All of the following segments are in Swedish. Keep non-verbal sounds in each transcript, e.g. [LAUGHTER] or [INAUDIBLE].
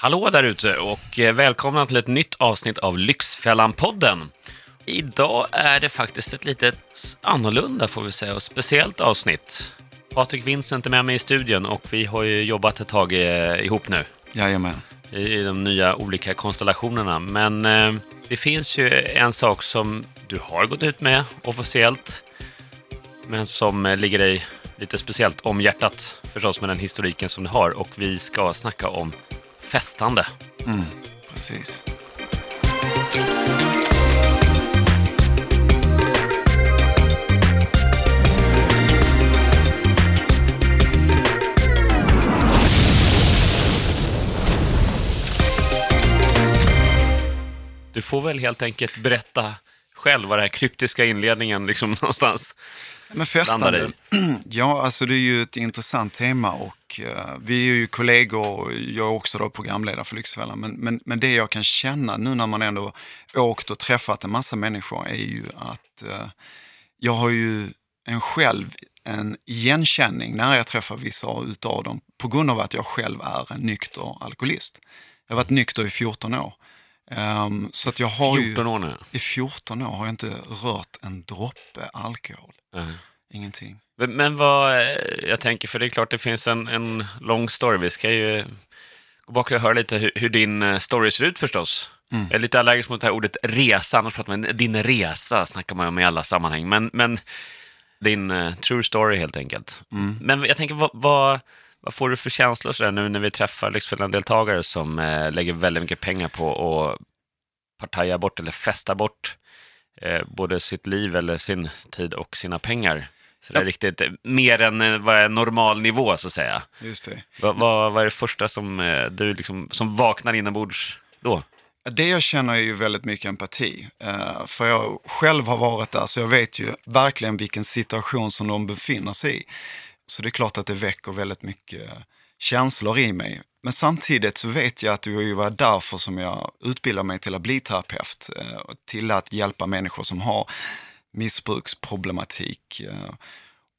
Hallå där ute och eh, välkomna till ett nytt avsnitt av Lyxfällan-podden. Idag är det faktiskt ett litet annorlunda får vi säga och speciellt avsnitt. Patrik Vincent är med mig i studion och vi har ju jobbat ett tag eh, ihop nu Jajamän. i de nya olika konstellationerna. Men eh, det finns ju en sak som du har gått ut med officiellt, men som ligger dig lite speciellt om hjärtat förstås med den historiken som du har. Och vi ska snacka om festande. Mm, precis. Du får väl helt enkelt berätta själv vad den här kryptiska inledningen liksom [LAUGHS] någonstans Men festande, [CLEARS THROAT] ja alltså det är ju ett intressant tema och eh, vi är ju kollegor och jag är också då programledare för Lyxfällan. Men, men, men det jag kan känna nu när man ändå åkt och träffat en massa människor är ju att eh, jag har ju en själv en igenkänning när jag träffar vissa utav dem på grund av att jag själv är en nykter alkoholist. Jag har varit nykter i 14 år. Ehm, så att jag har 14 ju, år nu. i 14 år har jag inte rört en droppe alkohol. Ja. Ingenting. Men, vad, eh, jag tänker, för det är klart det finns en, en lång story. Vi ska ju gå bak och höra lite hur, hur din eh, story ser ut förstås. Mm. Jag är lite allergisk mot det här ordet resa, annars pratar man din resa, snackar man ju om i alla sammanhang. Men, men din eh, true story helt enkelt. Mm. Men jag tänker, vad, vad, vad får du för känslor sådär nu när vi träffar Lyxfällan-deltagare som eh, lägger väldigt mycket pengar på att partaja bort eller festa bort eh, både sitt liv eller sin tid och sina pengar? Så det är Ja. riktigt eh, mer än eh, vad är normal nivå så att säga. Just det. Vad, vad, vad är det första som eh, du liksom, som vaknar inombords då? Det jag känner är ju väldigt mycket empati. För jag själv har varit där, så jag vet ju verkligen vilken situation som de befinner sig i. Så det är klart att det väcker väldigt mycket känslor i mig. Men samtidigt så vet jag att det ju var därför som jag utbildade mig till att bli terapeut. Eh, till att hjälpa människor som har missbruksproblematik. Eh.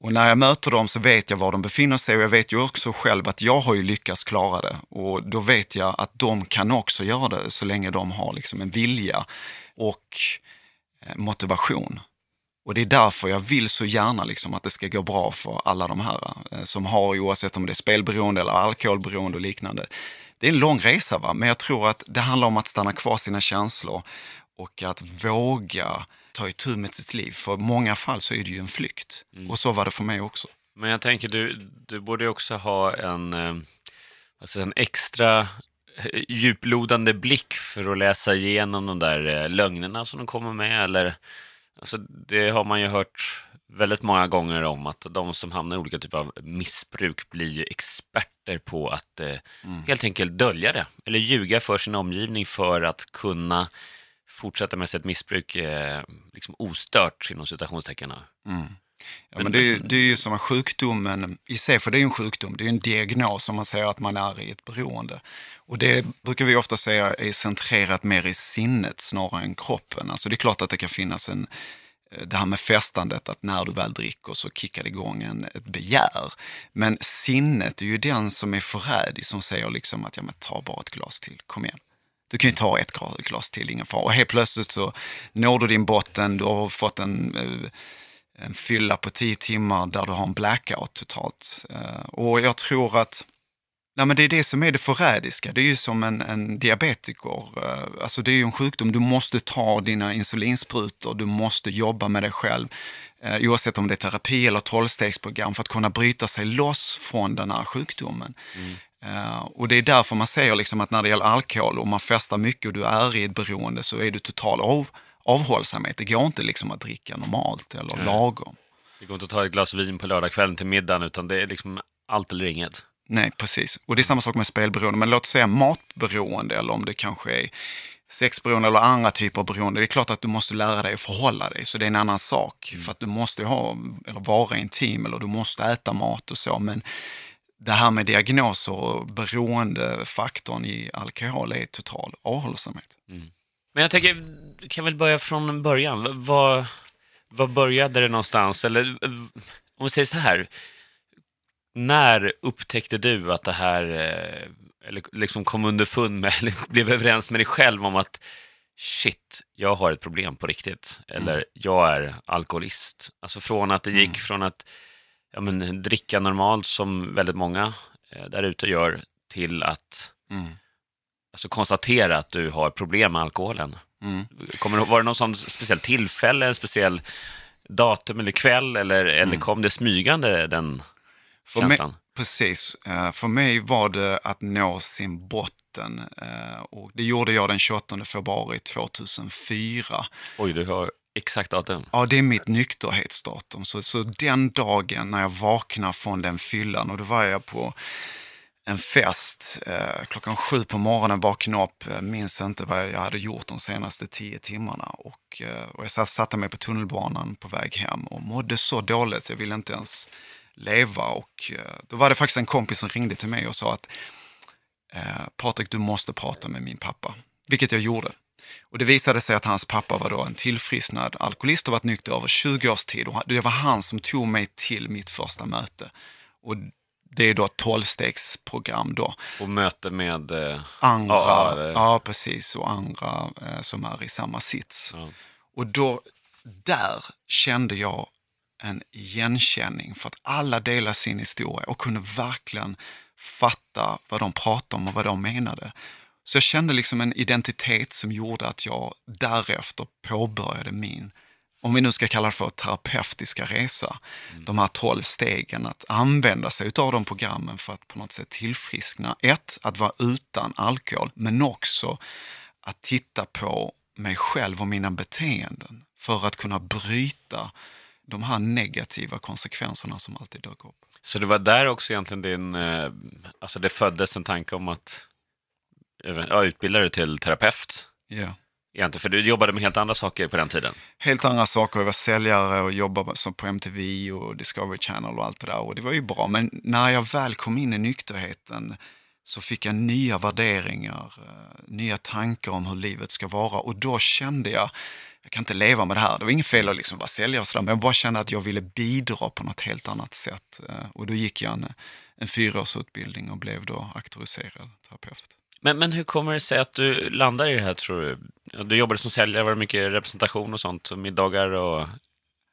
Och när jag möter dem så vet jag var de befinner sig och jag vet ju också själv att jag har ju lyckats klara det. Och då vet jag att de kan också göra det så länge de har liksom en vilja och eh, motivation. Och det är därför jag vill så gärna liksom att det ska gå bra för alla de här eh, som har, oavsett om det är spelberoende eller alkoholberoende och liknande. Det är en lång resa, va? men jag tror att det handlar om att stanna kvar sina känslor och att våga ta itu med sitt liv. För i många fall så är det ju en flykt. Och så var det för mig också. Men jag tänker, du, du borde också ha en, eh, alltså en extra eh, djuplodande blick för att läsa igenom de där lögnerna som de kommer med. Eller, alltså, det har man ju hört väldigt många gånger om att de som hamnar i olika typer av missbruk blir ju experter på att eh, helt enkelt dölja det. Eller ljuga för sin omgivning för att kunna fortsätta med sitt missbruk eh, liksom ostört, inom citationstecken. Ja, men det, är, ju- det är ju som en sjukdomen i sig, för det är ju en sjukdom, det är ju en diagnos om man säger att man är i ett beroende. Och det brukar vi ofta säga är centrerat mer i sinnet snarare än kroppen. Alltså det är klart att det kan finnas en, eh, det här med festandet, att när du väl dricker så kickar det igång en, ett begär. Men sinnet är ju den som är förrädig, som säger liksom att ja, men ta bara ett glas till, kom igen. Du kan ju ta ett glas- glas till, ingen fara. Och helt plötsligt så når du din botten, du har fått en eh, en fylla på tio timmar där du har en blackout totalt. Eh, Och jag tror att Nej, men det är det som är det förrädiska. Det är ju som en, en diabetiker. Eh, Alltså det är ju en sjukdom. Du måste ta dina insulinsprutor. Du måste jobba med dig själv. Eh, oavsett om det är terapi eller tolvstegsprogram för att kunna bryta sig loss från den här sjukdomen. Eh, och det är därför man säger liksom att när det gäller alkohol, om man festar mycket och du är i ett beroende så är du total av, avhållsamhet. Det går inte liksom att dricka normalt eller Nej. lagom. Det går inte att ta ett glas vin på lördagskvällen till middagen, utan det är liksom allt eller inget. Nej, precis. Och det är samma sak med spelberoende. Men låt säga matberoende eller om det kanske är sexberoende eller andra typer av beroende. Det är klart att du måste lära dig att förhålla dig, så det är en annan sak. För att du måste ha, eller vara intim eller du måste äta mat och så. Men det här med diagnoser och beroendefaktorn i alkohol är total avhållsamhet. Men jag tänker, du kan väl börja från början. V- Vad, vad började det någonstans? Eller om vi säger så här. När upptäckte du att det här eh, eller liksom kom underfund med, [LAUGHS] eller blev överens med dig själv om att shit, jag har ett problem på riktigt. Eller Mm. jag är alkoholist. Alltså från att det gick Mm. från att ja, men, dricka normalt som väldigt många eh, där ute gör till att Mm. Alltså, konstatera att du har problem med alkoholen. Mm. Kommer, var det någon sån speciell tillfälle, en speciell datum eller kväll eller, eller Mm. kom det smygande den För mig, känslan? precis. Eh, För mig var det att nå sin botten. eh, Och det gjorde jag den 28 februari 2004. Oj, du har exakt datum. Ja, det är mitt nykterhetsdatum. Så, så den dagen när jag vaknar från den fyllan och då var jag på en fest eh, klockan sju på morgonen, vaknade upp, eh, minns inte vad jag hade gjort de senaste tio timmarna. Och, eh, och jag satt, satte mig på tunnelbanan på väg hem och mådde så dåligt, jag ville inte ens leva. Och eh, då var det faktiskt en kompis som ringde till mig och sa att eh, Patrik, du måste prata med min pappa. Vilket jag gjorde. Och det visade sig att hans pappa var då en tillfrisknad alkoholist och varit nykter över 20 års tid. Och det var han som tog mig till mitt första möte. Och det är då ett tolvstegsprogram då. Och möte med... Eh, Andra, Ja, ja, det- precis, och andra eh, som är i samma sits. ja. Och då, där kände jag en igenkänning för att alla delar sin historia och kunde verkligen fatta vad de pratade om och vad de menade. Så jag kände liksom en identitet som gjorde att jag därefter påbörjade min, om vi nu ska kalla det för terapeutiska resa, de här tolv stegen, att använda sig av de programmen för att på något sätt tillfriskna. Ett, att vara utan alkohol, men också att titta på mig själv och mina beteenden för att kunna bryta de här negativa konsekvenserna som alltid dök upp. Så det var där också egentligen din... Eh, alltså det föddes en tanke om att ja, utbilda dig till terapeut. Ja. Egentligen, för du jobbade med helt andra saker på den tiden. Helt andra saker, jag var säljare och jobbade som på MTV och Discovery Channel och allt det där och det var ju bra. Men när jag väl kom in i nykterheten så fick jag nya värderingar, eh, nya tankar om hur livet ska vara och då kände jag, jag kan inte leva med det här. Det var inget fel att liksom vara säljare och sådär, men jag bara kände att jag ville bidra på något helt annat sätt. Eh, och då gick jag en, en fyraårsutbildning och blev då auktoriserad terapeut. Men, men hur kommer det sig att du landar i det här, tror du? Du jobbade som säljare, var det mycket representation och sånt, och middagar och...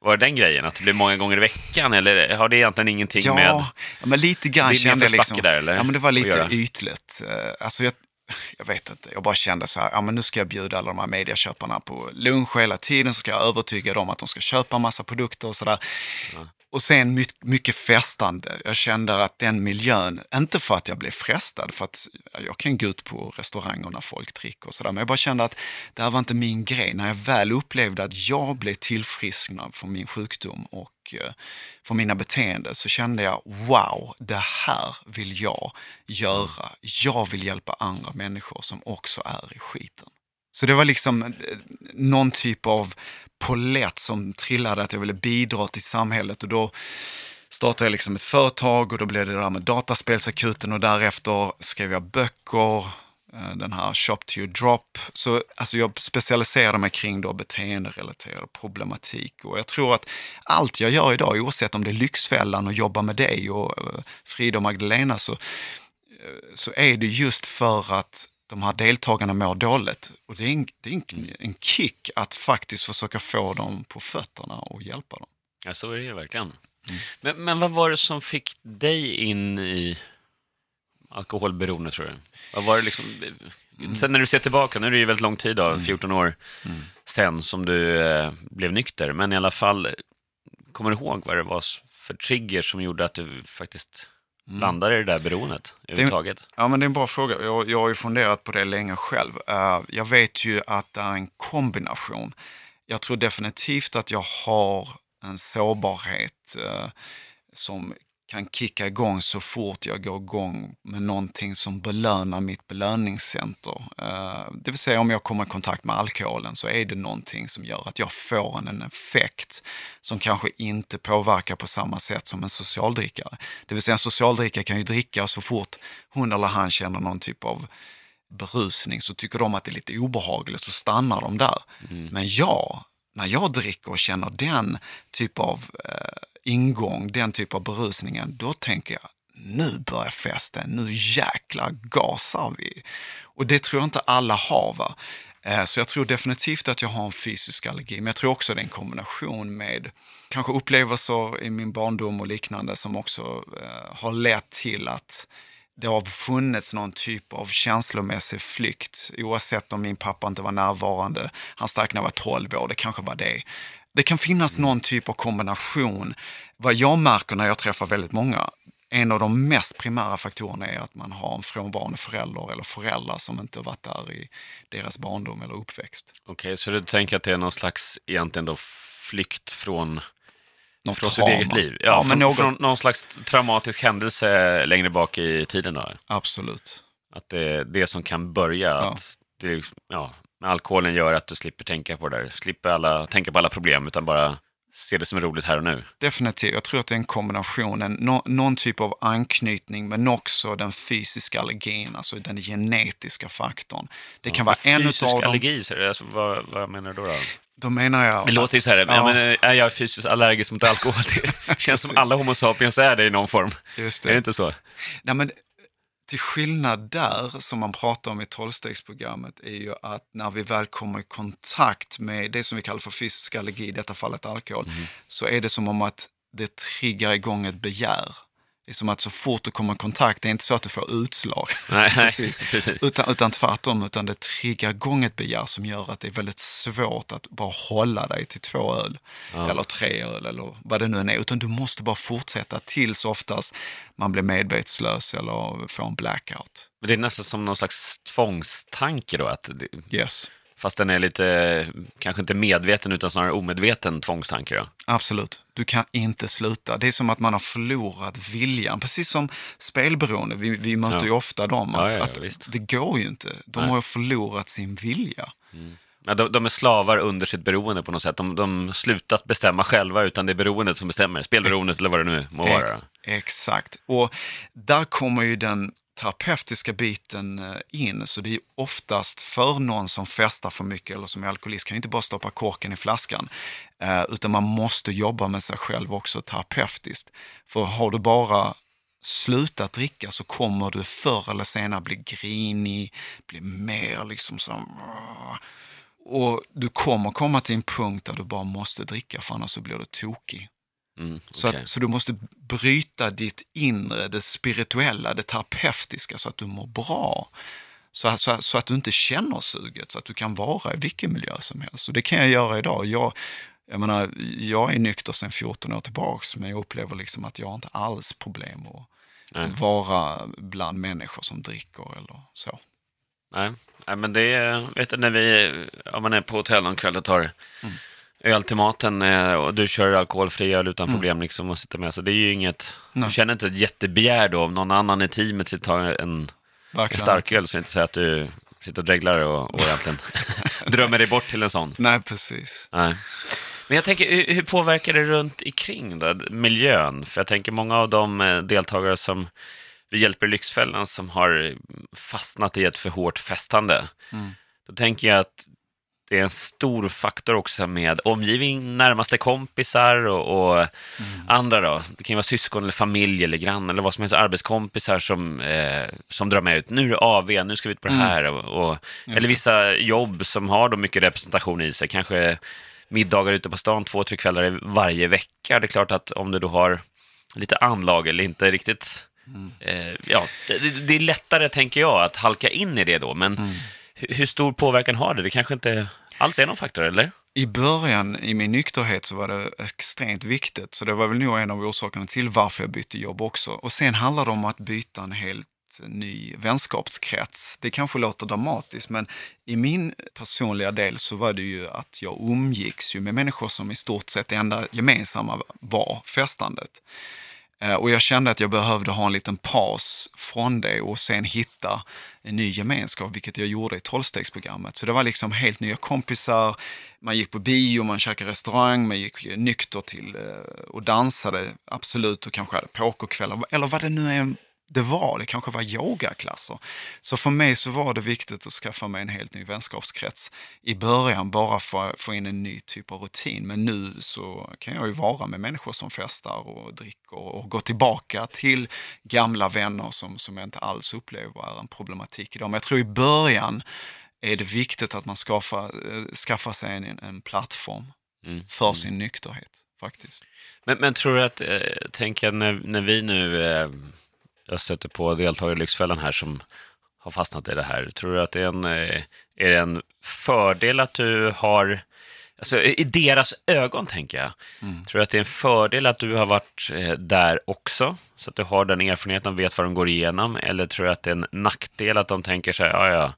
Var det den grejen, att det blev många gånger i veckan, eller har det egentligen ingenting Ja, med... ja, men lite grann kände jag liksom. där, eller? Ja, men det var lite ytligt. Eh, Alltså jag, jag vet inte, jag bara kände så här, ja men nu ska jag bjuda alla de här medieköparna på lunch hela tiden, så ska jag övertyga dem att de ska köpa massa produkter och sådär. Ja. Och sen mycket festande. Jag kände att den miljön, inte för att jag blev frestad, för att jag kan gå ut på restauranger när folk dricker och sådär, men jag bara kände att det här var inte min grej. När jag väl upplevde att jag blev tillfrisknad från min sjukdom och eh, från mina beteenden så kände jag, wow, det här vill jag göra. Jag vill hjälpa andra människor som också är i skiten. Så det var liksom eh, någon typ av polett som trillade att jag ville bidra till samhället och då startade jag liksom ett företag och då blev det det där med dataspelsakuten och därefter skrev jag böcker, eh, den här Shop to your drop. Så alltså jag specialiserade mig kring då beteenderelaterad problematik och jag tror att allt jag gör idag, oavsett om det är Lyxfällan och jobba med dig och eh, Frida och Magdalena, så, eh, så är det just för att de här deltagarna mår dåligt. Och det är, en, det är en, en kick att faktiskt försöka få dem på fötterna och hjälpa dem. Ja, så är det ju verkligen. Mm. Men, men vad var det som fick dig in i alkoholberoende, tror du? Vad var det liksom... Mm. Sen när du ser tillbaka, nu är det ju väldigt lång tid, då, 14 år Mm. sen som du eh, blev nykter, men i alla fall, kommer du ihåg vad det var för trigger som gjorde att du faktiskt Mm. landade i det där beroendet överhuvudtaget? Ja, men det är en bra fråga. Jag, jag har ju funderat på det länge själv. Eh, jag vet ju att det är en kombination. Jag tror definitivt att jag har en sårbarhet eh, som kan kicka igång så fort jag går igång med någonting som belönar mitt belöningscenter. Eh, det vill säga om jag kommer i kontakt med alkoholen så är det någonting som gör att jag får en, effekt som kanske inte påverkar på samma sätt som en socialdrickare. Det vill säga en socialdrickare kan ju dricka så fort hon eller han känner någon typ av berusning så tycker de att det är lite obehagligt så stannar de där. Men jag, när jag dricker och känner den typ av eh, ingång, den typ av berusningen, då tänker jag nu börjar festen, nu jäklar gasar vi. Och det tror jag inte alla har. Va? Eh, så jag tror definitivt att jag har en fysisk allergi, men jag tror också det är en kombination med kanske upplevelser i min barndom och liknande som också eh, har lett till att det har funnits någon typ av känslomässig flykt, oavsett om min pappa inte var närvarande, han stack när jag var 12 år, det kanske var det. Det kan finnas någon typ av kombination. Vad jag märker när jag träffar väldigt många, en av de mest primära faktorerna är att man har en frånvarande förälder eller föräldrar som inte varit där i deras barndom eller uppväxt. Okej, okay, så du tänker att det är någon slags egentligen då flykt från något från trauma. sitt eget liv? Ja, Ja, från, men något- från någon slags traumatisk händelse längre bak i tiden då? Absolut. Att det är det som kan börja, Ja. att det, ja, alkoholen gör att du slipper tänka på det där, slipper alla, tänka på alla problem, utan bara se det som är roligt här och nu. Definitivt. Jag tror att det är en kombination, en, nå- någon typ av anknytning men också den fysiska allergin, alltså den genetiska faktorn. Det kan vara en Fysisk utav dem. allergi, är det, alltså, vad, vad menar du då? Då? Menar jag... Det låter ju så här, Ja. men, är jag fysiskt allergisk mot alkohol? Det [LAUGHS] känns som alla homo sapiens är det i någon form. Just Är det det. inte så? Nej, men till skillnad där, som man pratar om i tolvstegsprogrammet, är ju att när vi väl kommer i kontakt med det som vi kallar för fysisk allergi, i detta fallet alkohol, Mm. så är det som om att det triggar igång ett begär. Det är som att så fort du kommer i kontakt, det är inte så att du får utslag, [LAUGHS] Nej, Precis. [LAUGHS] precis. utan, utan tvärtom, utan det triggar igång ett begär som gör att det är väldigt svårt att bara hålla dig till två öl, Ja. eller tre öl, eller vad det nu än är, utan du måste bara fortsätta tills oftast man blir medvetslös eller får en blackout. Men det är nästan som någon slags tvångstanke då, att det, Yes. Fast den är lite, kanske inte medveten utan snarare omedveten tvångstanke då. Absolut. Du kan inte sluta. Det är som att man har förlorat viljan. Precis som spelberoende. Vi, vi möter Ja. ju ofta dem. Att, ja, ja, att det går ju inte. De Nej. har förlorat sin vilja. Ja, de, de är slavar under sitt beroende på något sätt. De, de slutat bestämma själva, utan det är beroendet som bestämmer. Spelberoendet eller vad det nu må vara. Exakt. Och där kommer ju den terapeutiska biten eh, in. Så det är oftast för någon som festar för mycket eller som är alkoholist kan ju inte bara stoppa korken i flaskan. Eh, utan man måste jobba med sig själv också terapeutiskt. För har du bara slutat dricka så kommer du förr eller senare bli grinig, bli mer liksom som... Och du kommer komma till en punkt där du bara måste dricka för annars så blir du tokig. Mm, Så, okej. att, så du måste bryta ditt inre, det spirituella, det terapeutiska så att du mår bra. Så, att- så, så att du inte känner suget, så att du kan vara i vilken miljö som helst. Och det kan jag göra idag. Jag, jag, menar, jag är nykter sedan 14 år tillbaks, men jag upplever liksom att jag har inte alls problem att Nej. vara bland människor som dricker eller så. Nej. Nej, men det är, vet du, när vi, om man är på hotell någon kväll och tar öl till maten eh, och du kör alkoholfri öl utan problem liksom och sitter med, så det är ju inget, Nej. du känner inte ett jättebegär då om någon annan i teamet sitter tar en, en Verkligen. starköl, så inte så att du sitter och dreglar och, och egentligen [LAUGHS] drömmer dig bort till en sån. Nej, precis. Nej. Men jag tänker, hur, hur påverkar det runt omkring då, miljön? För jag tänker många av de eh, deltagare som vi hjälper i Lyxfällan som har fastnat i ett för hårt festande. Mm. Då tänker jag att det är en stor faktor också med omgivning, närmaste kompisar och, och andra då. Det kan ju vara syskon eller familj eller grannar eller vad som helst, arbetskompisar som, eh, som drar med ut. Nu är det AV, nu ska vi ut på det här. Och, och, eller vissa jobb som har då mycket representation i sig, kanske middagar ute på stan två, tre kvällar varje vecka. Det är klart att om du då har lite anlag eller inte riktigt Eh, ja, det, det är lättare, tänker jag, att halka in i det då, men hur, hur stor påverkan har det? Det kanske inte alls är någon faktor, eller? I början i min nykterhet så var det extremt viktigt, så det var väl nog en av orsakerna till varför jag bytte jobb också. Och sen handlar det om att byta en helt ny vänskapskrets. Det kanske låter dramatiskt, men i min personliga del så var det ju att jag umgicks ju med människor som i stort sett det enda gemensamma var festandet. Eh, och jag kände att jag behövde ha en liten paus från det och sen hitta en ny gemenskap, vilket jag gjorde i tolvstegsprogrammet. Så det var liksom helt nya kompisar, man gick på bio, man käkade restaurang, man gick eh, nykter till eh, och dansade, absolut, och kanske hade pokerkvällar, eller vad det nu är det var. Det kanske var yogaklasser. Så för mig så var det viktigt att skaffa mig en helt ny vänskapskrets i början bara för att få in en ny typ av rutin. Men nu så kan jag ju vara med människor som festar och dricker och gå tillbaka till gamla vänner som, som jag inte alls upplever är en problematik idag. Men jag tror i början är det viktigt att man skaffar, eh, skaffar sig en, en plattform mm. för sin mm. nykterhet faktiskt. Men, men tror du att, eh, tänker när, när vi nu eh jag stöter på deltagare i Lyxfällan här som har fastnat i det här. Tror du att det är en, eh, är det en fördel att du har, alltså, i deras ögon tänker jag, mm. tror du att det är en fördel att du har varit eh, där också? Så att du har den erfarenheten och vet vad de går igenom? Eller tror du att det är en nackdel att de tänker så här, ja ja,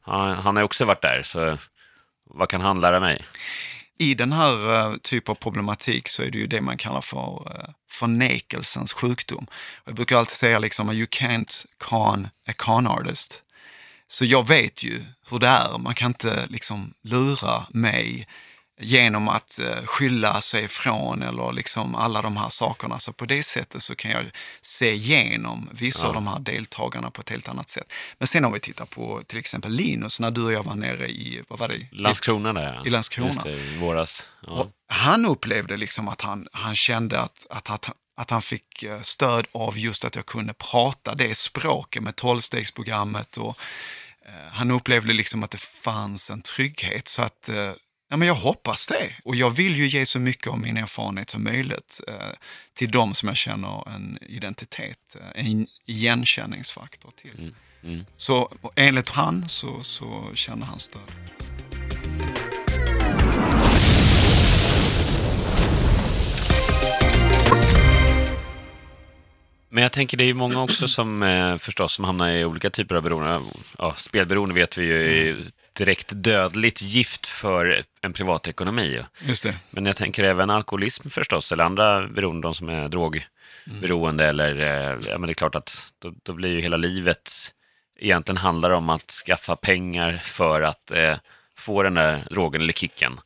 han, han har också varit där, så vad kan han lära mig? I den här typen av problematik så är det ju det man kallar för eh, förnekelsens sjukdom. Jag brukar alltid säga liksom, you can't con a con artist. Så jag vet ju hur det är. Man kan inte liksom lura mig genom att eh, skylla sig ifrån eller liksom alla de här sakerna. Så på det sättet så kan jag se igenom vissa ja. av de här deltagarna på ett helt annat sätt. Men sen om vi tittar på till exempel Linus, när du och jag var nere i, vad var det? Landskrona där. I Landskrona. Just det, i våras. Ja. han upplevde liksom att han, han kände att, att, att, att han fick eh, stöd av just att jag kunde prata det språket med tolvstegsprogrammet och eh, han upplevde liksom att det fanns en trygghet. Så att Ja, men jag hoppas det. Och jag vill ju ge så mycket av min erfarenhet som möjligt eh, till de som jag känner en identitet, eh, en igenkänningsfaktor till. Mm. Mm. Så enligt han så, så känner han stöd. Men jag tänker det är ju många också som eh, förstås som hamnar i olika typer av beroende. Ja, spelberoende vet vi ju är direkt dödligt gift för en privatekonomi. Just det. Men jag tänker även alkoholism förstås, eller andra beroende, de som är drogberoende. Mm. Eller, eh, ja, men det är klart att då, då, blir ju hela livet egentligen handlar om att skaffa pengar för att eh, få den där drogen eller kicken.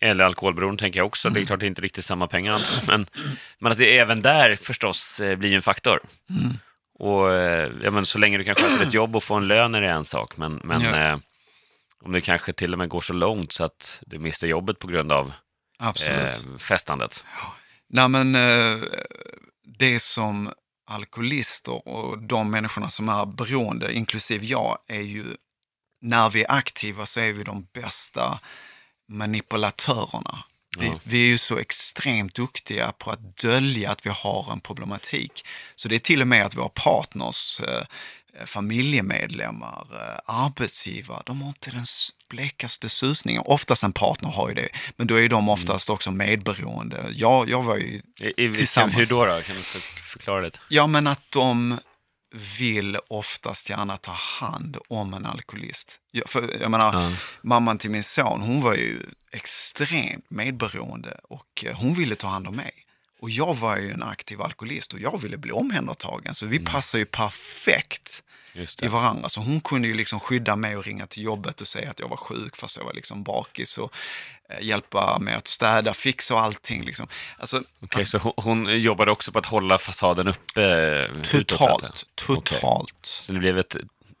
Eller alkoholberoende tänker jag också. Mm. Det är mm. klart det är inte riktigt samma pengar, men, men att det även där förstås eh, blir en faktor. Mm. Och eh, ja, men så länge du kan sköta ditt jobb och få en lön är det en sak, men, men ja. eh, om det kanske till och med går så långt så att du mister jobbet på grund av eh, festandet. Ja. Nej, men eh, det som alkoholister och de människorna som är beroende, inklusive jag, är ju när vi är aktiva så är vi de bästa manipulatörerna. Vi, ja. vi, är ju så extremt duktiga på att dölja att vi har en problematik. Så det är till och med att våra partners eh, familjemedlemmar, eh, arbetsgivare, de har inte den blekaste susningen. Oftast en partner har ju det, men då är de mm. oftast också medberoende. Jag, jag var ju I, i, tillsammans. Hur då, då? Kan du förklara det? Ja, men att de vill oftast gärna ta hand om en alkoholist. Jag, för, jag menar, ja. mamman till min son, hon var ju extremt medberoende och eh, hon ville ta hand om mig. Och jag var ju en aktiv alkoholist och jag ville bli omhändertagen. Så vi mm. passar ju perfekt i varandra. Så hon kunde ju liksom skydda mig och ringa till jobbet och säga att jag var sjuk fast jag var liksom bakis och eh, hjälpa mig att städa, fixa och allting. Liksom. Alltså, okay, att, så hon, hon, jobbade också på att hålla fasaden uppe? Eh, totalt, totalt. Okay. Så det blev ett,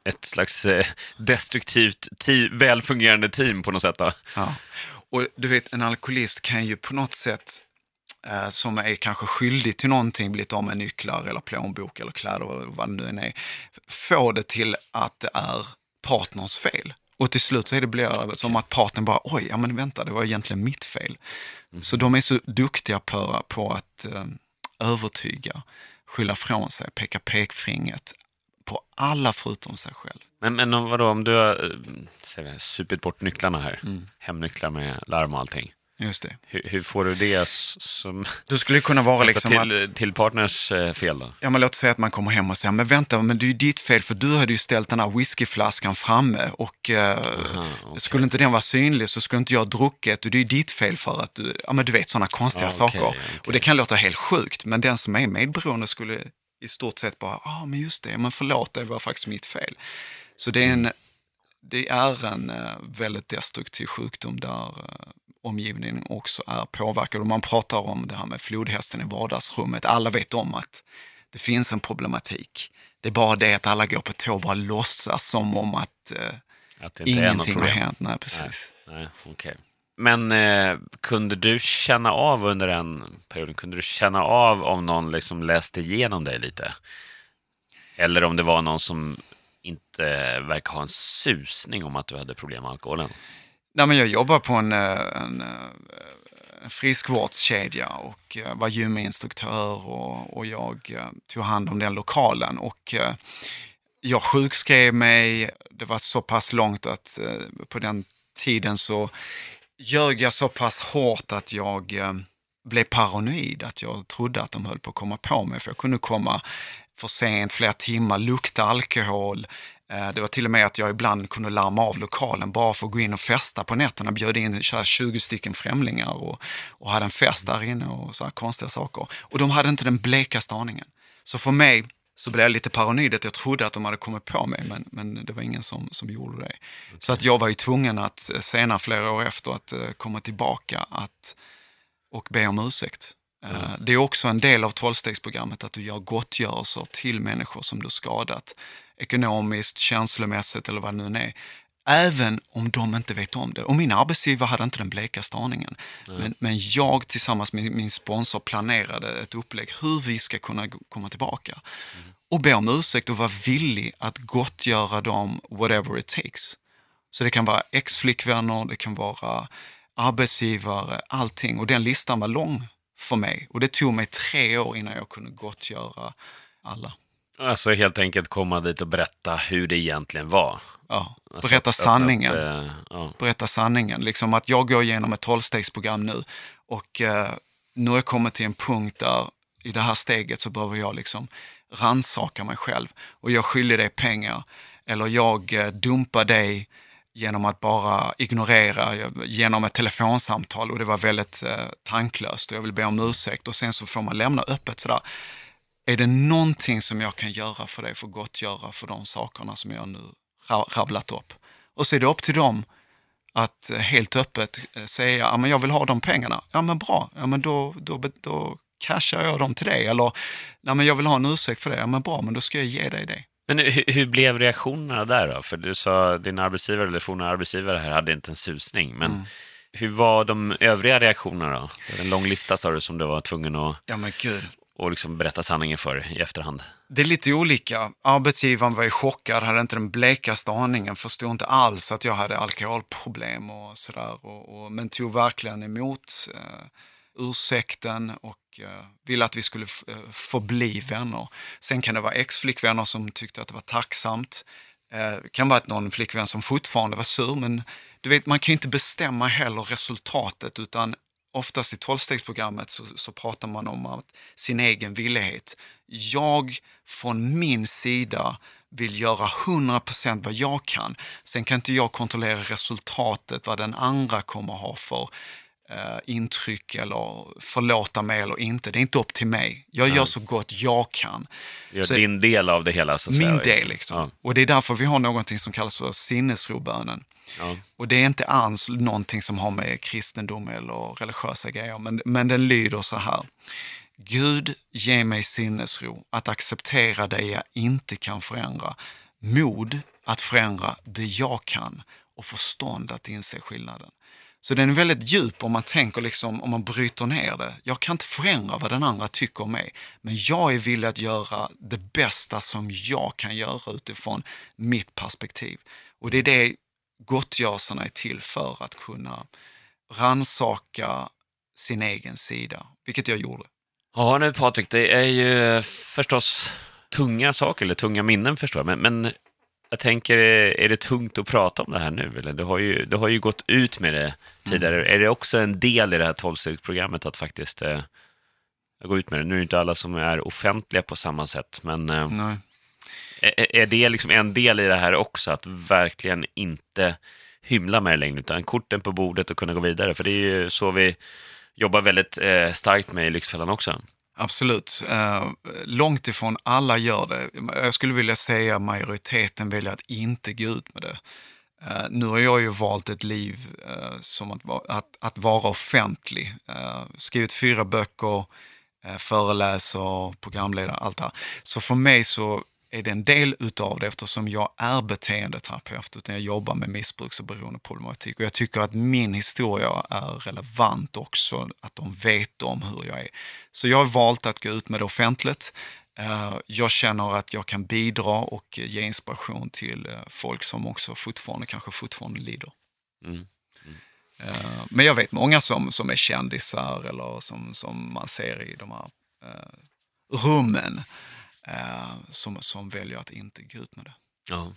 ett slags eh, destruktivt, team, välfungerande team på något sätt? Då. Ja. Och du vet, en alkoholist kan ju på något sätt som är kanske skyldig till någonting, blivit av med nycklar eller plånbok eller kläder eller vad det nu än är, få det till att det är partners fel. Och till slut så är det blir som att partnern bara, oj, ja men vänta, det var egentligen mitt fel. Mm. Så de är så duktiga på, på att eh, övertyga, skylla från sig, peka pekfingret på alla förutom sig själv. Men, men vadå, om du har äh, supit bort nycklarna här, mm. hemnycklar med larm och allting. Just det. Hur, hur, får du det som... Det skulle kunna vara liksom till, att... Till partners eh, fel då? Ja, men låt säga att man kommer hem och säger, men vänta, men det är ju ditt fel för du hade ju ställt den här whiskyflaskan framme och eh, Aha, okay. skulle inte den vara synlig så skulle inte jag ha druckit och det är ju ditt fel för att du, ja men du vet sådana konstiga okay, saker. Okay. Och det kan låta helt sjukt, men den som är medberoende skulle i stort sett bara, ja ah, men just det, men förlåt, det var faktiskt mitt fel. Så det är en, det är en uh, väldigt destruktiv sjukdom där omgivningen också är påverkad. Och man pratar om det här med flodhästen i vardagsrummet. Alla vet om att det finns en problematik. Det är bara det att alla går på tå och bara låtsas som om att, eh, Att ingenting har hänt. Nej, precis. Nej, okej. Men eh, kunde du känna av under den perioden, kunde du känna av om någon liksom läste igenom dig lite? Eller om det var någon som inte verkar ha en susning om att du hade problem med alkoholen? Nej, men jag jobbar på en, eh, en, eh, en friskvårdskedja och eh, var gyminstruktör och, och jag tog hand om den lokalen. Och jag sjukskrev mig, det var så pass långt att på den tiden så ljög jag så pass hårt att jag blev paranoid, att jag trodde att de höll på att komma på mig. För jag kunde komma för sent, flera timmar, lukta alkohol. Eh, Det var till och med att jag ibland kunde larma av lokalen bara för att gå in och festa på nätterna. Bjöd in så här 20 stycken främlingar och, och hade en fest där inne och så konstiga saker. Och de hade inte den blekaste aningen. Så för mig så blev jag lite paranoid att jag trodde att de hade kommit på mig, men, men det var ingen som, som gjorde det. Så att jag var ju tvungen att eh, senare, flera år efter, att eh, komma tillbaka att, och be om ursäkt. Eh, Det är också en del av tolvstegsprogrammet att du gör gottgörelser till människor som du skadat ekonomiskt, känslomässigt eller vad det nu är. Även om de inte vet om det. Och min arbetsgivare hade inte den blekaste aningen. Men, men jag tillsammans med min sponsor planerade ett upplägg hur vi ska kunna komma tillbaka. Och be om ursäkt och vara villig att gottgöra dem whatever it takes. Så det kan vara ex-flickvänner, det kan vara arbetsgivare, allting. Och den listan var lång för mig. Och det tog mig tre år innan jag kunde gottgöra alla. Alltså helt enkelt komma dit och berätta hur det egentligen var. Ja, Alltså, berätta sanningen. Att, eh, ja. berätta sanningen. Liksom att jag går igenom ett tolvstegsprogram nu och eh, nu har jag kommit till en punkt där i det här steget så behöver jag liksom rannsaka mig själv och jag skyller dig pengar eller jag eh, dumpar dig genom att bara ignorera genom ett telefonsamtal och det var väldigt eh, tanklöst och jag vill be om ursäkt och sen så får man lämna öppet sådär. Är det någonting som jag kan göra för dig för att gottgöra för de sakerna som jag nu ra- rabblat upp? Och så är det upp till dem att eh, helt öppet eh, säga, ja men jag vill ha de pengarna. Ja men bra, ja men då, då, då cashar jag dem till dig. Eller, nej men jag vill ha en ursäkt för det. Ja men bra, men då ska jag ge dig det. Men hur, hur blev reaktionerna där då? För du sa din arbetsgivare eller forna arbetsgivare här hade inte en susning. Men Mm. hur var de övriga reaktionerna då? Det är En lång lista sa du som du var tvungen att Ja men gud och liksom berätta sanningen för i efterhand. Det är lite olika. Arbetsgivaren var ju chockad, hade inte den blekaste aningen, förstod inte alls att jag hade alkoholproblem och sådär. Och, och, men tog verkligen emot eh, ursäkten och eh, ville att vi skulle f- eh, förbli vänner. Sen kan det vara ex-flickvänner som tyckte att det var tacksamt. Eh, kan vara att någon flickvän som fortfarande var sur, men du vet, man kan ju inte bestämma heller resultatet, utan oftast i tolvstegsprogrammet så, så pratar man om att sin egen villighet. Jag från min sida vill göra 100% vad jag kan. Sen kan inte jag kontrollera resultatet, vad den andra kommer ha för intryck eller förlåta mig eller inte. Det är inte upp till mig. Jag gör så gott jag kan. Gör Så- din del av det hela. Så Min del liksom. Ja, Och det är därför vi har någonting som kallas för sinnesrobönen. ja. Och det är inte alls någonting som har med kristendom eller religiösa grejer, men, men den lyder så här. Gud, ge mig sinnesro att acceptera det jag inte kan förändra, mod att förändra det jag kan och förstånd att inse skillnaden. Så den är väldigt djup om man tänker liksom, om man bryter ner det. Jag kan inte förändra vad den andra tycker om mig, men jag är villig att göra det bästa som jag kan göra utifrån mitt perspektiv. Och det är det gottgörelserna är till för, att kunna ransaka sin egen sida, vilket jag gjorde. ja, nu Patrik, det är ju förstås tunga saker, eller tunga minnen förstår jag. Men, men jag tänker, är det tungt att prata om det här nu? Eller? Du, har ju, du har ju gått ut med det tidigare. Mm. Är det också en del i det här tolvstegsprogrammet att faktiskt eh, gå ut med det? Nu är det inte alla som är offentliga på samma sätt, men eh, är, är det liksom en del i det här också? Att verkligen inte hymla med det längre, utan korten på bordet och kunna gå vidare. För det är ju så vi jobbar väldigt eh, starkt med i Lyxfällan också. Absolut. Eh, långt ifrån alla gör det. Jag skulle vilja säga majoriteten väljer att inte gå ut med det. Eh, nu har jag ju valt ett liv eh, som att, att, att vara offentlig. Skrivit fyra böcker, föreläser, programledare, allt det här. Så för mig så är det en del utav det eftersom jag är beteendeterapeut utan jag jobbar med missbruks och beroendeproblematik. Och jag tycker att min historia är relevant också, att de vet om hur jag är. Så jag har valt att gå ut med det offentligt. Eh, jag känner att jag kan bidra och ge inspiration till eh, folk som också fortfarande kanske fortfarande lider. Mm. Mm. Men jag vet många som, som är kändisar eller som, som man ser i de här rummen eh, som, som väljer att inte gå ut med det. Ja.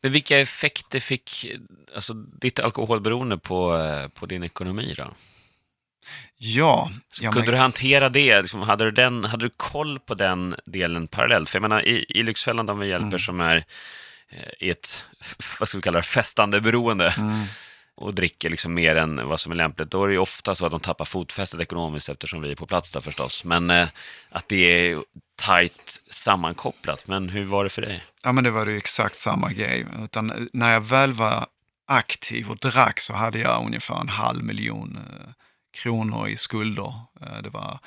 Men vilka effekter fick alltså, ditt alkoholberoende på, eh, på din ekonomi då? Ja. ja Kunde men... du hantera det? Liksom, hade, du den, hade du koll på den delen parallellt? För jag menar, i, i Lyxfällan, de vi hjälper mm. som är eh, i ett, vad ska vi kalla det, festande beroende, mm och dricker liksom mer än vad som är lämpligt, då är det ju ofta så att de tappar fotfästet ekonomiskt eftersom vi är på plats där förstås. Men eh, att det är tajt sammankopplat. Men hur var det för dig? Ja, men det var ju exakt samma grej. Utan eh, när jag väl var aktiv och drack så hade jag ungefär en halv miljon eh, kronor i skulder. Eh, det var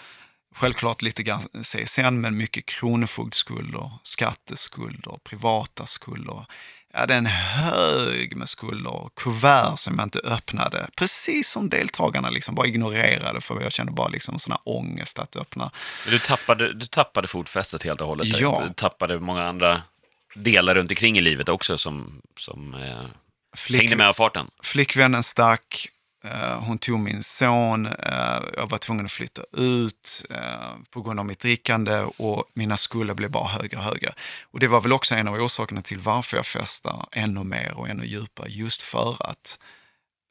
självklart lite grann CSN, men mycket kronofogdskulder, skatteskulder, privata skulder jag hade en hög med skulder och kuvert som jag inte öppnade. Precis som deltagarna liksom bara ignorerade för jag kände bara liksom sån här ångest att öppna. Du tappade, du tappade fotfästet helt och hållet? Ja. Du tappade många andra delar runt omkring i livet också som, som eh, Flick, hängde med av farten? Flickvännen stack, hon tog min son, eh, jag var tvungen att flytta ut eh, på grund av mitt drickande och mina skulder blev bara högre och högre. Och det var väl också en av orsakerna till varför jag festade ännu mer och ännu djupare, just för att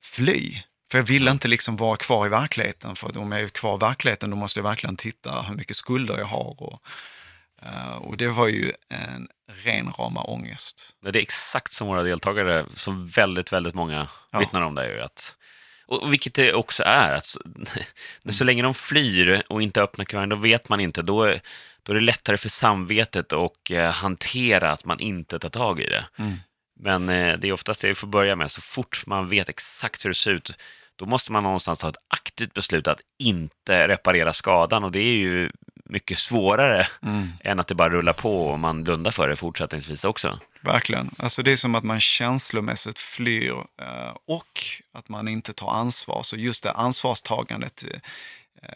fly. För jag ville inte liksom vara kvar i verkligheten, för om jag är kvar i verkligheten då måste jag verkligen titta hur mycket skulder jag har. Och, och det var ju en ren rama ångest. Det är exakt som våra deltagare, som väldigt, väldigt många vittnar om det. Ju, att och vilket det också är, att så, [LAUGHS] så länge de flyr och inte öppnar kuverten, då vet man inte, då, då är det lättare för samvetet att eh, hantera att man inte tar tag i det. Mm. Men eh, det är oftast det vi får börja med, så fort man vet exakt hur det ser ut, då måste man någonstans ta ett aktivt beslut att inte reparera skadan och det är ju mycket svårare mm. än att det bara rullar på och man blundar för det fortsättningsvis också. Verkligen. Alltså det är som att man känslomässigt flyr eh, och att man inte tar ansvar. Så just det ansvarstagandet eh,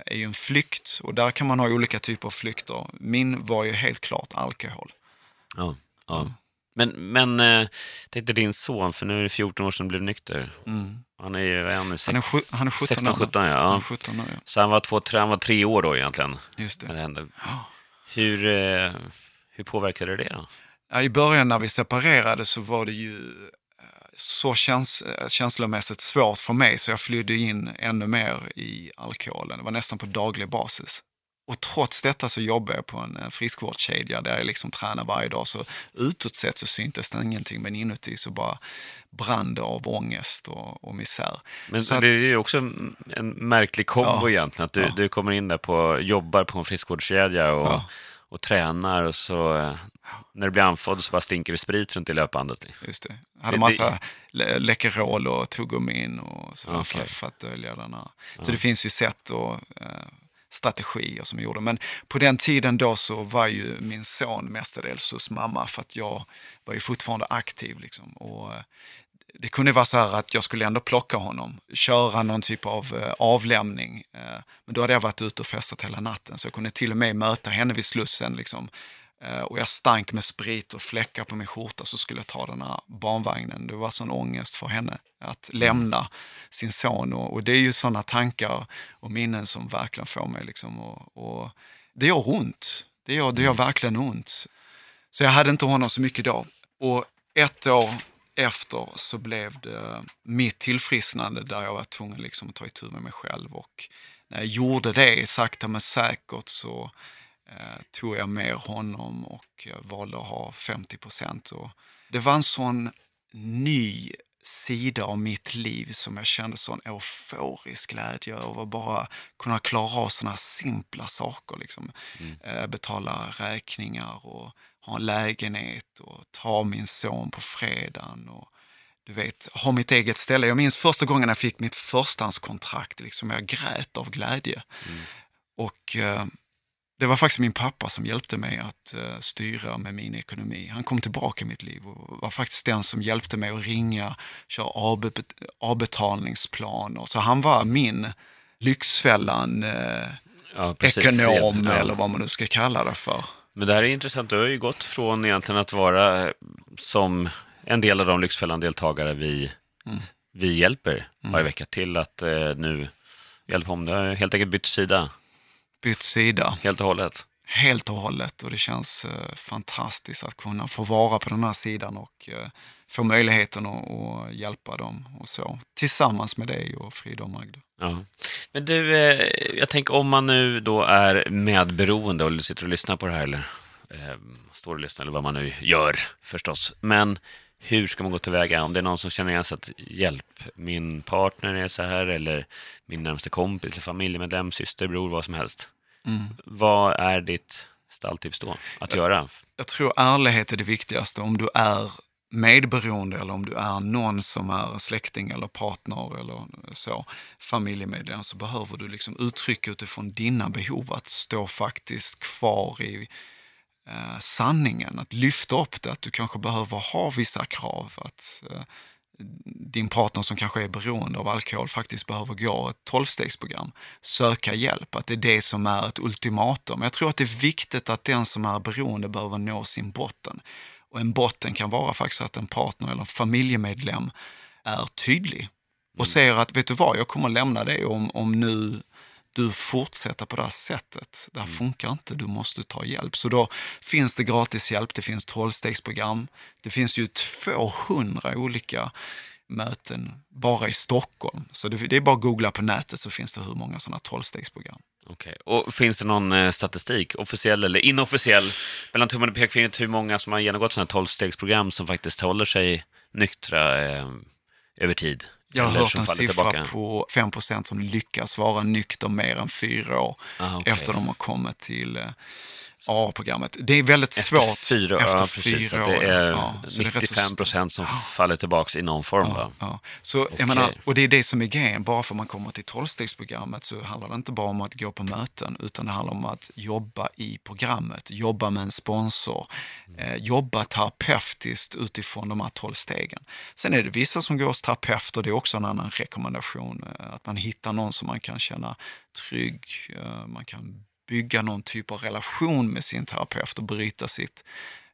är ju en flykt och där kan man ha olika typer av flykter. Min var ju helt klart alkohol. Ja, ja. Mm. Men, men äh, tänkte din son, för nu är det 14 år sedan du blev nykter. Mm. Han är ju är han, han, är, han är 17 16, 17 ja. Han är 17 år, ja. Så han var, två, tre, han var tre år då egentligen. Just det. När det hände. Hur, eh, hur påverkade det då? Ja, I början när vi separerade så var det ju eh, så käns eh, känslomässigt svårt för mig så jag flydde in ännu mer i alkoholen. Det var nästan på daglig basis. Och trots detta så jobbar jag på en friskvårdskedja där jag liksom tränar varje dag. Så utåt sett så syntes det ingenting, men inuti så bara brann det av ångest och, och misär. Men så det är ju också en märklig kombo ja, egentligen, att du, ja. du kommer in där på, jobbar på en friskvårdskedja och, ja. och tränar och så eh, när du blir andfådd så bara stinker det sprit runt i löpbandet. Just det. Jag hade massa Läkerol och tuggummin och sådär okay. för, att dölja den här. Så det finns ju sätt att eh, strategier som gjorde. Men på den tiden då så var ju min son mestadels hos mamma för att jag var ju fortfarande aktiv. Liksom. Och eh, det kunde vara så här att jag skulle ändå plocka honom, köra någon typ av eh, avlämning. Eh, men då hade jag varit ute och festat hela natten så jag kunde till och med möta henne vid Slussen. Liksom, och jag stank med sprit och fläckar på min skjorta så skulle jag ta den här barnvagnen. Det var sån ångest för henne att mm. lämna sin son. Och, och det är ju sådana tankar och minnen som verkligen får mig liksom. Och, och det gör ont. Det gör, det gör mm. verkligen ont. Så jag hade inte honom så mycket då. Och ett år efter så blev det mitt tillfrisknande där jag var tvungen liksom att ta itu med mig själv. Och när jag gjorde det sakta men säkert så eh, tog jag med honom och valde att ha 50 procent. Det var en sån ny sida av mitt liv som jag kände sån euforisk glädje över. bara kunna klara av såna simpla saker. Liksom. Mm. Eh, betala räkningar och ha en lägenhet och ta min son på fredagen. Och, du vet, ha mitt eget ställe. Jag minns första gången jag fick mitt förstahandskontrakt, liksom, jag grät av glädje. Mm. Och eh, det var faktiskt min pappa som hjälpte mig att uh, styra med min ekonomi. Han kom tillbaka i mitt liv och var faktiskt den som hjälpte mig att ringa, köra av, avbetalningsplaner. Så han var min Lyxfällan uh, ja, ekonom ja. eller vad man nu ska kalla det för. Men det här är intressant. Du har ju gått från egentligen att vara som en del av de Lyxfällan-deltagare vi, mm. vi hjälper varje mm. vecka till att eh, nu hjälpa om. Du har helt enkelt bytt sida. Bytt sida. Helt och hållet. Helt och hållet och det känns eh, fantastiskt att kunna få vara på den här sidan och eh, få möjligheten att, att, hjälpa dem och så. Tillsammans med dig och Frida och Magda. Ja. Men du, eh, jag tänker om man nu då är medberoende och sitter och lyssnar på det här eller står och lyssnar eller vad man nu gör förstås. Men hur ska man gå tillväga? Om det är någon som känner igen sig att hjälp, min partner är så här eller min närmaste kompis, eller familjemedlem, syster, bror, vad som helst. Mm. Vad är ditt stalltips då att jag, göra? Jag tror ärlighet är det viktigaste. Om du är medberoende eller om du är någon som är släkting eller partner eller så, familjemedlem, så behöver du liksom uttrycka utifrån dina behov att stå faktiskt kvar i eh, sanningen, att lyfta upp det, att du kanske behöver ha vissa krav. Att eh, din partner som kanske är beroende av alkohol faktiskt behöver gå ett tolvstegsprogram, söka hjälp, att det är det som är ett ultimatum. Jag tror att det är viktigt att den som är beroende behöver nå sin botten. Och en botten kan vara faktiskt att en partner eller en familjemedlem är tydlig och mm. säger att, vet du vad, jag kommer lämna dig om, om nu du fortsätter på det här sättet. Det här mm. funkar inte, du måste ta hjälp. Så då finns det gratis hjälp, det finns tolvstegsprogram. Det finns ju 200 olika möten bara i Stockholm. Så det, det är bara att googla på nätet så finns det hur många sådana tolvstegsprogram. Okej, och finns det någon eh, statistik, officiell eller inofficiell, mellan tummen och pekfingret hur många som har genomgått sådana tolvstegsprogram som faktiskt håller sig nyktra eh, över tid? Jag har hört en siffra tillbaka. på 5% som lyckas vara nykter mer än fyra år ah, okay. efter de har kommit till eh, A-programmet. Det är väldigt efter svårt. Fyra, efter ja, precis, fyra år. Det är ja, 95 procent som faller tillbaka i någon form. Ja, ja. Så, okay. jag menar, och det är det som är grejen. Bara för att man kommer till tolvstegsprogrammet så handlar det inte bara om att gå på möten, utan det handlar om att jobba i programmet, jobba med en sponsor, mm. eh, jobba terapeutiskt utifrån de här tolv stegen. Sen är det vissa som går hos terapeut och det är också en annan rekommendation, eh, att man hittar någon som man kan känna trygg, eh, man kan bygga någon typ av relation med sin terapeut och bryta sitt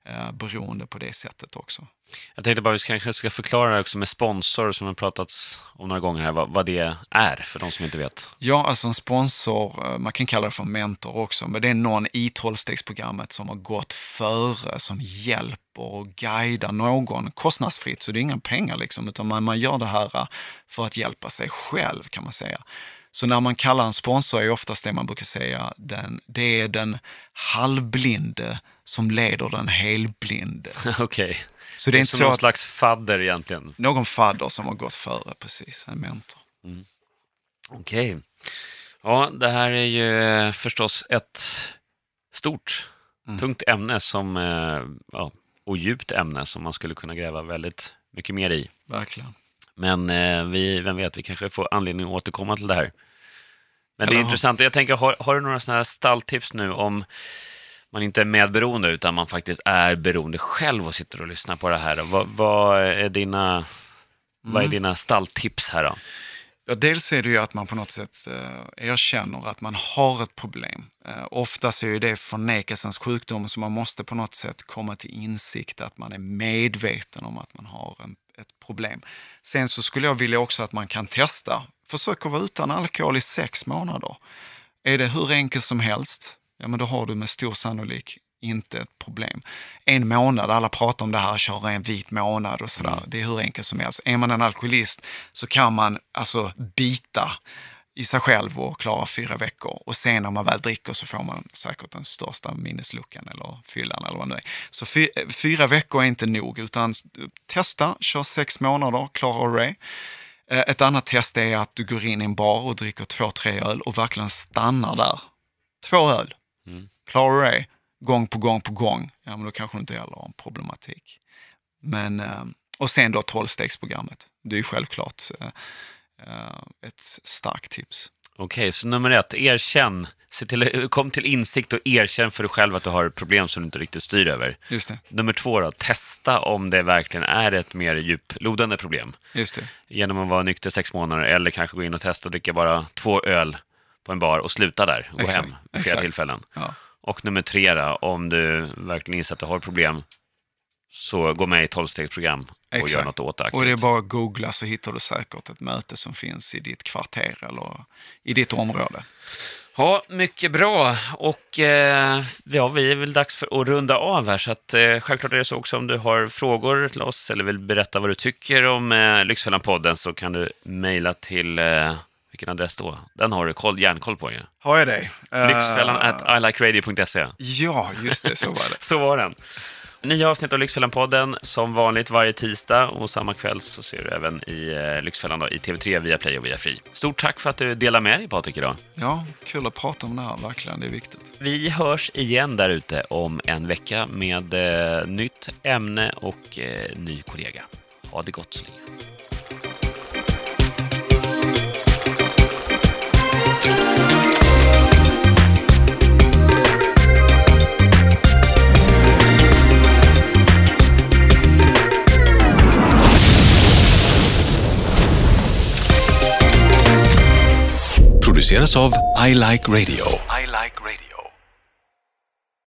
eh, beroende på det sättet också. Jag tänkte bara att vi kanske ska förklara det också med sponsor som har pratats om några gånger här, vad, vad, det är för de som inte vet. Ja, alltså en sponsor, eh, man kan kalla det för mentor också, men det är någon i tolvstegsprogrammet som har gått före, som hjälper och guidar någon kostnadsfritt, så det är inga pengar liksom, utan man, man gör det här eh, för att hjälpa sig själv kan man säga. Så när man kallar en sponsor är oftast det man brukar säga, den, det är den halvblinde som leder den helblinde. [LAUGHS] Okej. Okay. Så det är, det är inte som så någon att, slags fadder egentligen? Någon fadder som har gått före, precis, en mentor. Mm. Okej. Okay. Ja, det här är ju eh, förstås ett stort, mm. tungt ämne som, eh, ja, och djupt ämne som man skulle kunna gräva väldigt mycket mer i. Verkligen. Men eh, vi, vem vet, vi kanske får anledning att återkomma till det här. Men det är intressant. Jag tänker, har, har du några sådana här stalltips nu om man inte är medberoende utan man faktiskt är beroende själv och sitter och lyssnar på det här. Vad, vad är, dina, mm. vad är mm. dina stalltips här då? Ja, dels är det ju att man på något sätt eh, erkänner att man har ett problem. Eh, oftast är ju det förnekelsens sjukdom, så man måste på något sätt komma till insikt att man är medveten om att man har en, ett problem. Sen så skulle jag vilja också att man kan testa. Försök att vara utan alkohol i sex månader. Är det hur enkelt som helst, ja men då har du med stor sannolikhet inte ett problem. En månad, alla pratar om det här, köra en vit månad och sådär. Mm. Det är hur enkelt som helst. Är man en alkoholist så kan man alltså bita i sig själv och klara fyra veckor. Och sen när man väl dricker så får man säkert den största minnesluckan eller fyllan eller vad det är. Så fyra veckor är inte nog, utan testa, kör sex månader, klarar du det. Eh, ett annat test är att du går in i en bar och dricker två, tre öl och verkligen stannar där. Två öl. Mm. Klarar du det? gång på gång på gång, ja men då kanske du inte heller har en problematik. Men, eh, och sen då tolvstegsprogrammet. Det är ju självklart eh, eh, ett starkt tips. Okej, okay, så nummer ett, erkänn se till, kom till insikt och erkänn för dig själv att du har problem som du inte riktigt styr över. Just det. Nummer två, då, testa om det verkligen är ett mer djuplodande problem. Just det. Genom att vara nykter sex månader eller kanske gå in och testa att dricka bara två öl på en bar och sluta där och gå Exakt, hem vid flera tillfällen. Ja. Och nummer tre, då, om du verkligen inser att du har problem, så gå med i tolvstegsprogram och gör Exakt. något åt det. Och det är bara att googla så hittar du säkert ett möte som finns i ditt kvarter eller i ditt område. Ja, mycket bra. Och eh, ja, vi är väl dags för att runda av här. Så att, eh, självklart är det så också om du har frågor till oss eller vill berätta vad du tycker om eh, Lyxfällan-podden så kan du mejla till, eh, vilken adress då? Den har du koll, järnkoll på ju. Har jag det? Lyxfällan Eh, at ilikeradio.se. Ja, just det, så var det. [LAUGHS] Så var den. Nya avsnitt av Lyxfällan-podden som vanligt varje tisdag och samma kväll så ser du även i eh, Lyxfällan då, i TV3, via Play och via Free. Stort tack för att du delar med dig Patrik idag. Ja, kul att prata om det här, verkligen. Det är viktigt. Vi hörs igen där ute om en vecka med eh, nytt ämne och eh, ny kollega. Ha det gott så länge. Produceras av I Like Radio. I like radio.